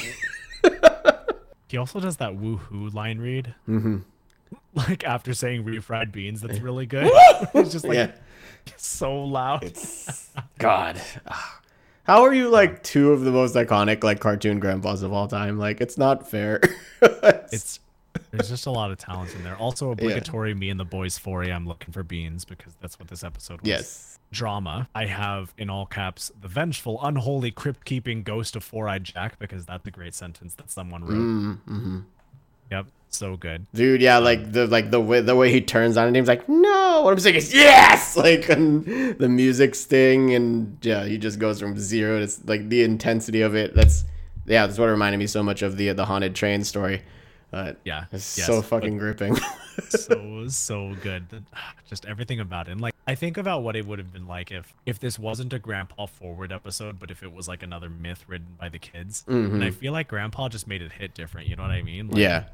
he also does that woohoo line read mm-hmm. like after saying refried beans that's really good it's just like yeah, so loud It's God. How are you like two of the most iconic like cartoon grandpas of all time? Like, it's not fair. it's there's just a lot of talent in there. Also obligatory me and the boys 4 a.m. looking for beans because that's what this episode was. yes. Drama. I have in all caps the vengeful, unholy, crypt keeping ghost of Four Eyed Jack because that's a great sentence that someone wrote. Mm-hmm. Yep, so good. Dude, yeah, like the like the way the way he turns on it, he's like, no. What I'm saying is yes, like and the music sting, and yeah, he just goes from zero to like the intensity of it. That's yeah, that's what reminded me so much of the the haunted train story. Uh, Yeah, it's yes, so fucking gripping. so so good. Just everything about it. And like I think about what it would have been like if if this wasn't a Grandpa Forward episode, but if it was like another myth written by the kids. And I feel like Grandpa just made it hit different. You know what I mean? Like, yeah,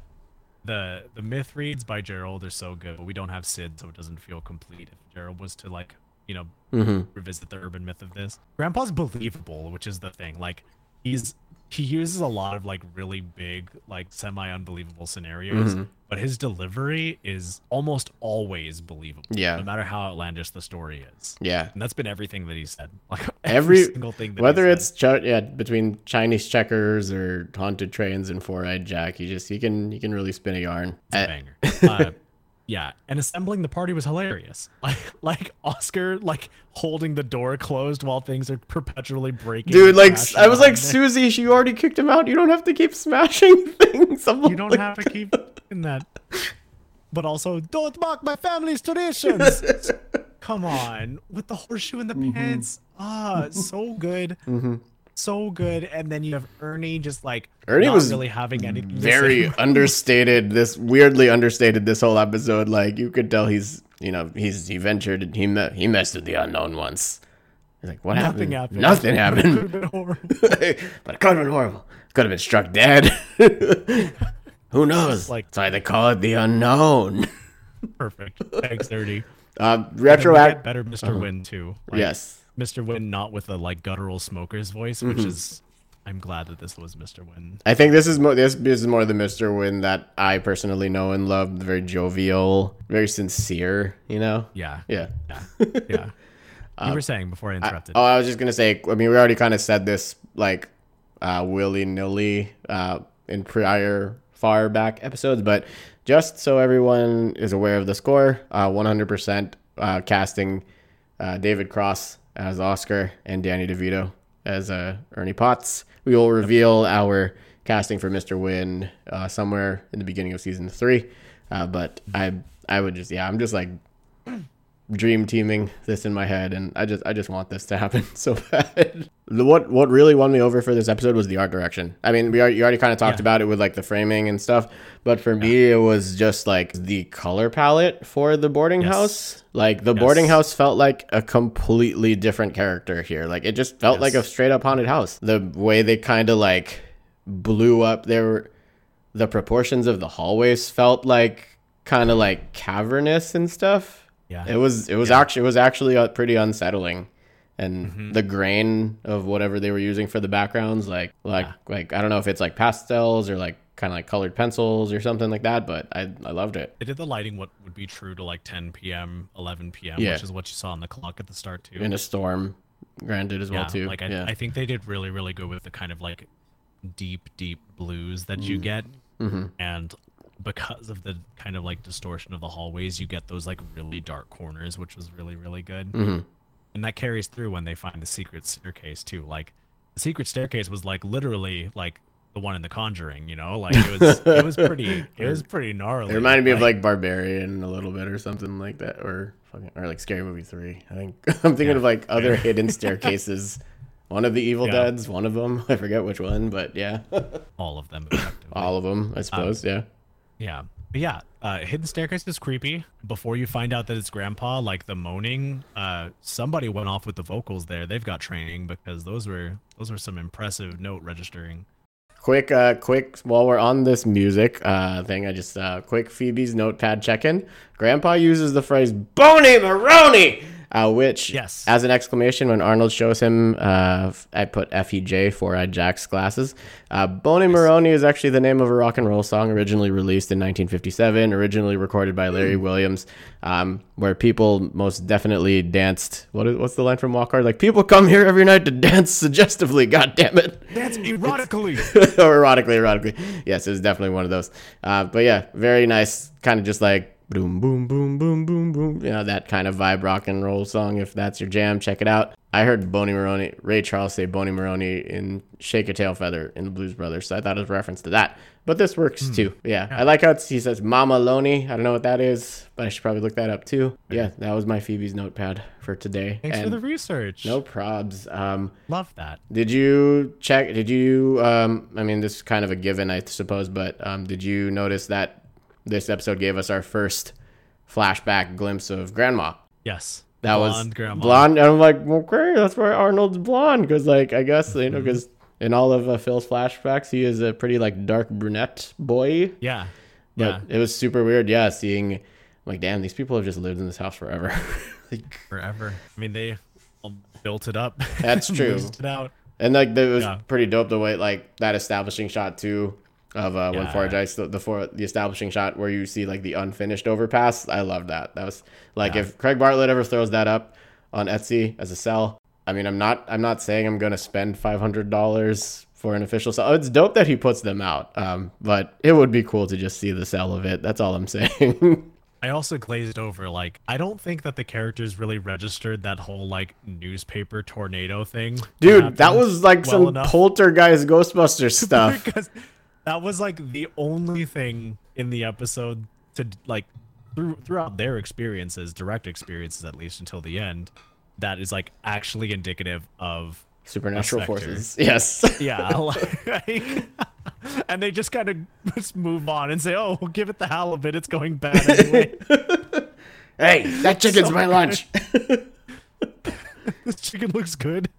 the the myth reads by Gerald are so good, but we don't have Sid, so it doesn't feel complete. If Gerald was to like, you know, Mm-hmm. revisit the urban myth of this, Grandpa's believable, which is the thing. Like, he's he uses a lot of like really big, like semi unbelievable scenarios, Mm-hmm. But his delivery is almost always believable. Yeah. no matter how outlandish the story is. yeah. And that's been everything that he said. Like Every, single thing. That whether it's ch- yeah between Chinese checkers or haunted trains and Four Eyed Jack, he just he can he can really spin a yarn. It's a Uh, banger. Uh, yeah, and assembling the party was hilarious. Like, like Oscar, like holding the door closed while things are perpetually breaking. Dude, like I was like. Susie, she already kicked him out. You don't have to keep smashing things. I'm you don't like, have to keep in that. But also, don't mock my family's traditions. Come on, with the horseshoe in the Mm-hmm. pants. Ah, so good. So good. And then you have Ernie just like Ernie not was really having anything. to very understated. This weirdly understated this whole episode. Like you could tell he's you know he's he ventured he me- he messed with the unknown once. He's like, what Nothing happened? happened. Nothing Could happened. have been horrible. but it could have been horrible. Could have been struck dead. Who knows? Like- That's why they call it the unknown. Perfect. Thanks, Dirty. And then we get retroact. better Mr. Uh-huh. Win too. Like, Yes. Mr. Hyunh not with a like guttural smoker's voice, Mm-hmm. which is I'm glad that this was Mr. Hyunh. I think this is more this is more the Mr. Hyunh that I personally know and love. Very jovial, very sincere. You know. Yeah. Yeah. Yeah. Yeah. you were saying before I interrupted. Oh, I was just gonna say. I mean, we already kind of said this like uh, willy nilly uh, in prior far back episodes, but just so everyone is aware of the score, uh, 100% uh, casting uh, David Cross as Oscar and Danny DeVito as uh, Ernie Potts. We will reveal our casting for Mr. Hyunh uh, somewhere in the beginning of season three, uh, but I I would just yeah I'm just like dream teaming this in my head, and I just I just want this to happen so bad. The- what what really won me over for this episode was the art direction. I mean, we already, you already kind of talked Yeah. about it with like the framing and stuff, but for me, it was just like the color palette for the boarding Yes. house. Like the boarding house felt like a completely different character here. Like it just felt like a straight up haunted house. The way they kind of like blew up their the proportions of the hallways felt like kind of like cavernous and stuff. Yeah. It was it was actually it was actually uh, pretty unsettling. And Mm-hmm. the grain of whatever they were using for the backgrounds like like like I don't know if it's like pastels or like kind of like colored pencils or something like that, but I I loved it. They did the lighting what would be true to like 10 p.m., 11 p.m., Yeah. which is what you saw on the clock at the start too. In a storm granted as well too. like I, yeah. I think they did really, really good with the kind of like deep, deep blues that you get, Mm-hmm. and because of the kind of like distortion of the hallways, you get those like really dark corners, which was really, really good. Mm-hmm. And that carries through when they find the secret staircase too. Like the secret staircase was like literally like the one in The Conjuring, you know, like it was it was pretty it was pretty gnarly. It reminded me of like Barbarian a little bit or something like that, or fucking, or like Scary Movie Three. I think I'm thinking of like other hidden staircases. One of the Evil Yeah. Dead's, one of them. I forget which one, but yeah, all of them. all of them, Um, I suppose. yeah, Yeah. But yeah, uh, hidden staircase is creepy. Before you find out that it's grandpa, like the moaning, uh, somebody went off with the vocals there. They've got training because those were those were some impressive note registering. quick, uh, quick. While we're on this music uh thing, I just uh quick Phoebe's notepad check-in. Grandpa uses the phrase "Boney Maroney," uh, which Yes. as an exclamation when Arnold shows him. Uh, I put FEJ four-eyed Jack's glasses. Uh, Boney Maroney is actually the name of a rock and roll song originally released in 1957, originally recorded by Larry Williams, um, where people most definitely danced. What is what's the line from Walk Hard? Like people come here every night to dance suggestively. God damn it That's erotically. or erotically, erotically. Yes, it was definitely one of those. Uh, but yeah, very nice, kind of just like boom, boom, boom, boom, boom, boom. You know, that kind of vibe rock and roll song. If that's your jam, check it out. I heard Boney Maroney, Ray Charles say Boney Maroney in Shake a Tail Feather in the Blues Brothers. So I thought it was a reference to that. But this works too. Yeah. I like how he says Mama Loney. I don't know what that is, but I should probably look that up too. Yeah, that was my Phoebe's notepad for today. Thanks for the research. no probs. Um, Love that. did you check? Did you? Um, I mean, this is kind of a given, I suppose, but um, did you notice that this episode gave us our first flashback glimpse of Grandma? Yes. That Blonde was grandma. blonde. And I'm like, okay, that's why Arnold's blonde, because like I guess you know, because in all of uh, Phil's flashbacks, he is a pretty like dark brunette boy. Yeah. But Yeah. it was super weird, yeah, seeing like, damn, these people have just lived in this house forever. like, Forever. I mean, they all built it up. That's true. It out. And like it was Yeah. pretty dope the way like that establishing shot too of uh, when Yeah. Forge Ice the the, for, the establishing shot where you see like the unfinished overpass. I love that. That was like Yeah. if Craig Bartlett ever throws that up on Etsy as a cel. I mean, I'm not I'm not saying I'm gonna spend five hundred dollars for an official cel. It's dope that he puts them out, um, but it would be cool to just see the cel of it. That's all I'm saying. I also glazed over. Like, I don't think that the characters really registered that whole like newspaper tornado thing. Dude, that was like well some enough. poltergeist Ghostbusters stuff. because that was like the only thing in the episode to like through, throughout their experiences, direct experiences at least until the end, that is like actually indicative of Supernatural forces. Yes. yeah, like, and they just kind of just move on and say, "Oh, we'll give it the hell of it. It's going bad anyway." hey, that chicken's So my lunch. this chicken looks good.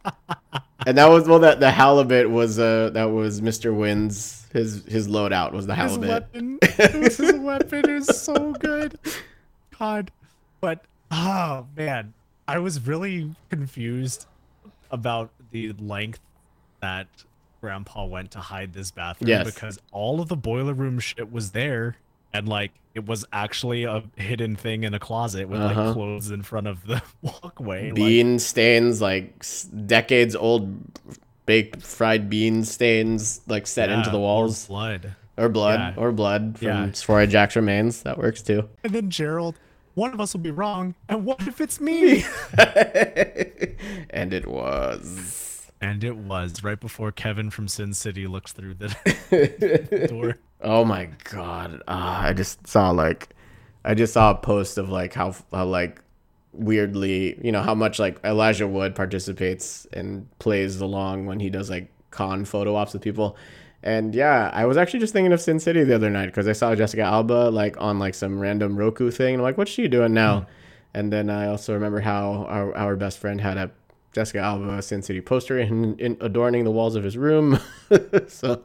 And that was well that the halibut was uh that was Mr. Hyunh's his his loadout was the his halibut. weapon. It was his weapon. Was so good. God. But oh man, I was really confused about the length that Grandpa went to hide this bathroom Yes. because all of the boiler room shit was there and like it was actually a hidden thing in a closet with Uh-huh. like clothes in front of the walkway. like- Bean stains like decades old baked fried bean stains like set into Yeah, the or walls blood. or blood Yeah. or blood from Yeah. Sforia Jack's remains. That works too. And then Gerald, one of us will be wrong, and what if it's me? and it was. And it was right before Kevin from Sin City looks through the door. Oh my god. Ah, I just saw like I just saw a post of like how, how like weirdly, you know, how much like Elijah Wood participates and plays along when he does like con photo ops with people. And yeah, I was actually just thinking of Sin City the other night because I saw Jessica Alba like on like some random Roku thing. And I'm like, what's she doing now? And then I also remember how our, our best friend had a Jessica Alba Sin City poster in, in adorning the walls of his room. so,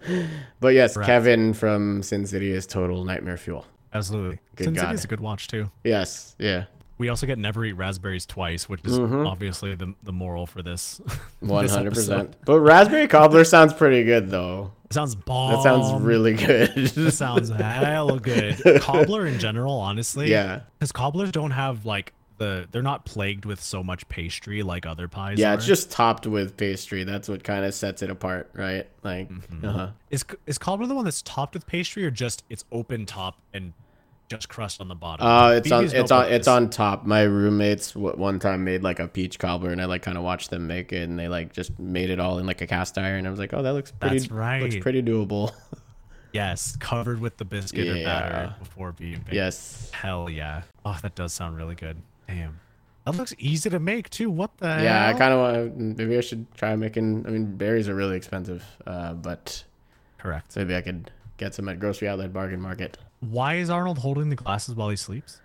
but yes, Correct. Kevin from Sin City is total nightmare fuel. Absolutely. Good Sin God. City's a good watch too. Yes, yeah, We also get never eat raspberries twice, which is Mm-hmm. obviously the the moral for this. One hundred percent. But raspberry cobbler sounds pretty good though. It sounds bomb. That sounds really good. That sounds hella good. Cobbler in general, honestly. Yeah. Because cobblers don't have like the they're not plagued with so much pastry like other pies. yeah, are. it's just topped with pastry. That's what kind of sets it apart, right? Like, Mm-hmm. uh-huh. Is is cobbler the one that's topped with pastry or just it's open top and just crust on the bottom? Uh, it's on it's on it's on top. My roommates one time made like a peach cobbler, and I like kind of watched them make it, and they like just made it all in like a cast iron. I was like, oh, that looks pretty. That's Looks pretty doable. Yes, covered with the biscuit or batter before being baked. yes. Hell yeah. Oh, that does sound really good. Damn. That looks easy to make too. What the Yeah, I kind of want. Maybe I should try making. I mean, berries are really expensive, uh, but Correct. maybe I could get some at grocery outlet bargain market. Why is Arnold holding the glasses while he sleeps?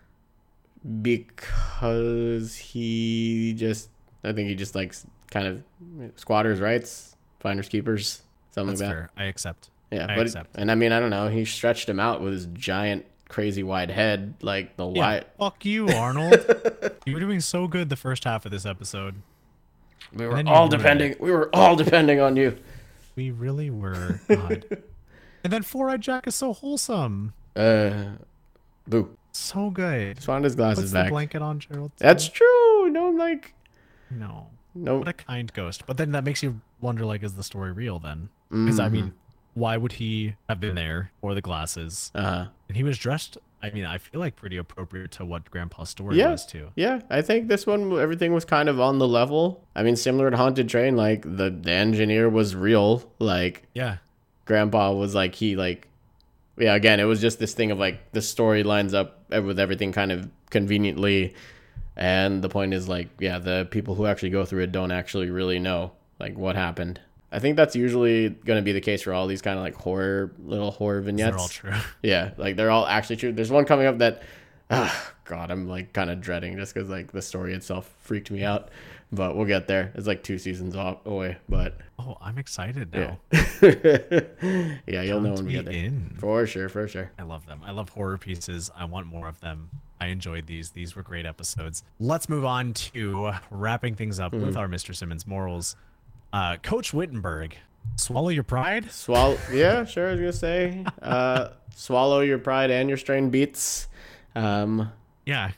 because he just I think he just likes kind of squatters' rights, finders keepers, something That's like that. fair. I accept. Yeah, I but accept. and I mean I don't know. He stretched him out with his giant, crazy wide head, like the Yeah, wide. fuck you, Arnold. you were doing so good the first half of this episode. We were all ruined it. depending. We were all depending on you. We really were. God. and then Four Eyed Jack is so wholesome. Uh, boo. So good. Just wanted his glasses Puts the back. blanket on Gerald. too. That's true. No, I'm like no. no. What a kind ghost. But then that makes you wonder like, is the story real then? Because I mean, why would he have been there for the glasses? Uh huh. And he was dressed, I mean, I feel like pretty appropriate to what Grandpa's story Yeah. was too. Yeah, I think this one everything was kind of on the level. I mean, similar to Haunted Train, like the, the engineer was real. Like Yeah. grandpa was like he like yeah again it was just this thing of like the story lines up with everything kind of conveniently and the point is like yeah the people who actually go through it don't actually really know like what happened i think that's usually going to be the case for all these kind of like horror little horror vignettes They're all true. yeah like they're all actually true there's one coming up that ah, god i'm like kind of dreading just because like the story itself freaked me out but we'll get there it's like two seasons off away but Oh, I'm excited yeah now. yeah you'll know when we get there in. for sure, for sure. I love them. I love horror pieces. I want more of them. I enjoyed these. These were great episodes. Let's move on to wrapping things up Mm-hmm. with our Mr. Simmons morals. Uh, Coach Wittenberg, swallow your pride. Swallow. Yeah, sure. I was gonna say, uh, swallow your pride and your strained beats. Um, Yeah.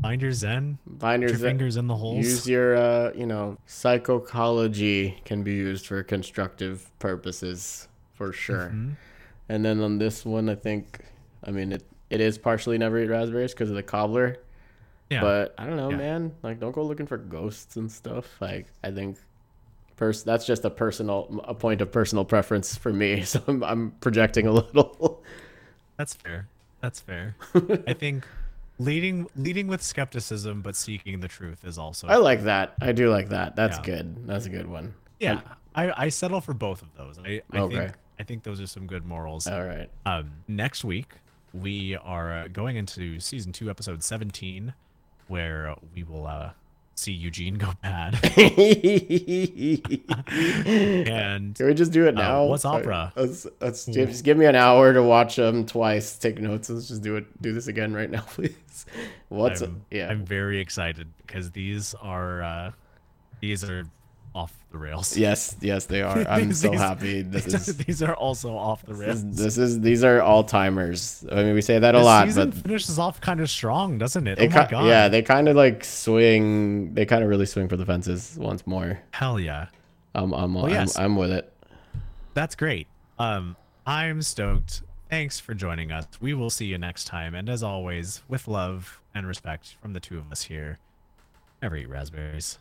Find your zen. find your, your fingers in the holes. Use your, uh, you know, psychology can be used for constructive purposes for sure. Mm-hmm. And then on this one, I think, I mean, it it is partially never eat raspberries because of the cobbler. yeah. But I don't know, Yeah. man. Like, don't go looking for ghosts and stuff. Like, I think, pers- that's just a personal, a point of personal preference for me. So I'm, I'm projecting a little. That's fair. That's fair. I think leading leading with skepticism but seeking the truth is also I like that. I do like that. That's Yeah. good. That's a good one. yeah. I, I settle for both of those. I, I Okay. think I think those are some good morals. All right. Um, next week we are uh, going into season two, episode seventeen, where we will uh, see Eugene go bad. and Can we just do it now? Uh, what's opera? Let's, let's just give me an hour to watch them twice. Take notes. Let's just do it. Do this again right now, please. What's I'm, yeah? I'm very excited because these are uh, these are off the rails. yes, yes, they are. I'm These- so happy. This these, is these are also off the rails. this is these are all timers. I mean, we say that a The lot, season but finishes off kind of strong, doesn't it? they oh my god! yeah, they kind of like swing. They kind of really swing for the fences once more. hell yeah, I'm I'm I'm, yes. I'm with it. that's great. Um, I'm stoked. Thanks for joining us. We will see you next time, and as always, with love and respect from the two of us here. Never eat raspberries.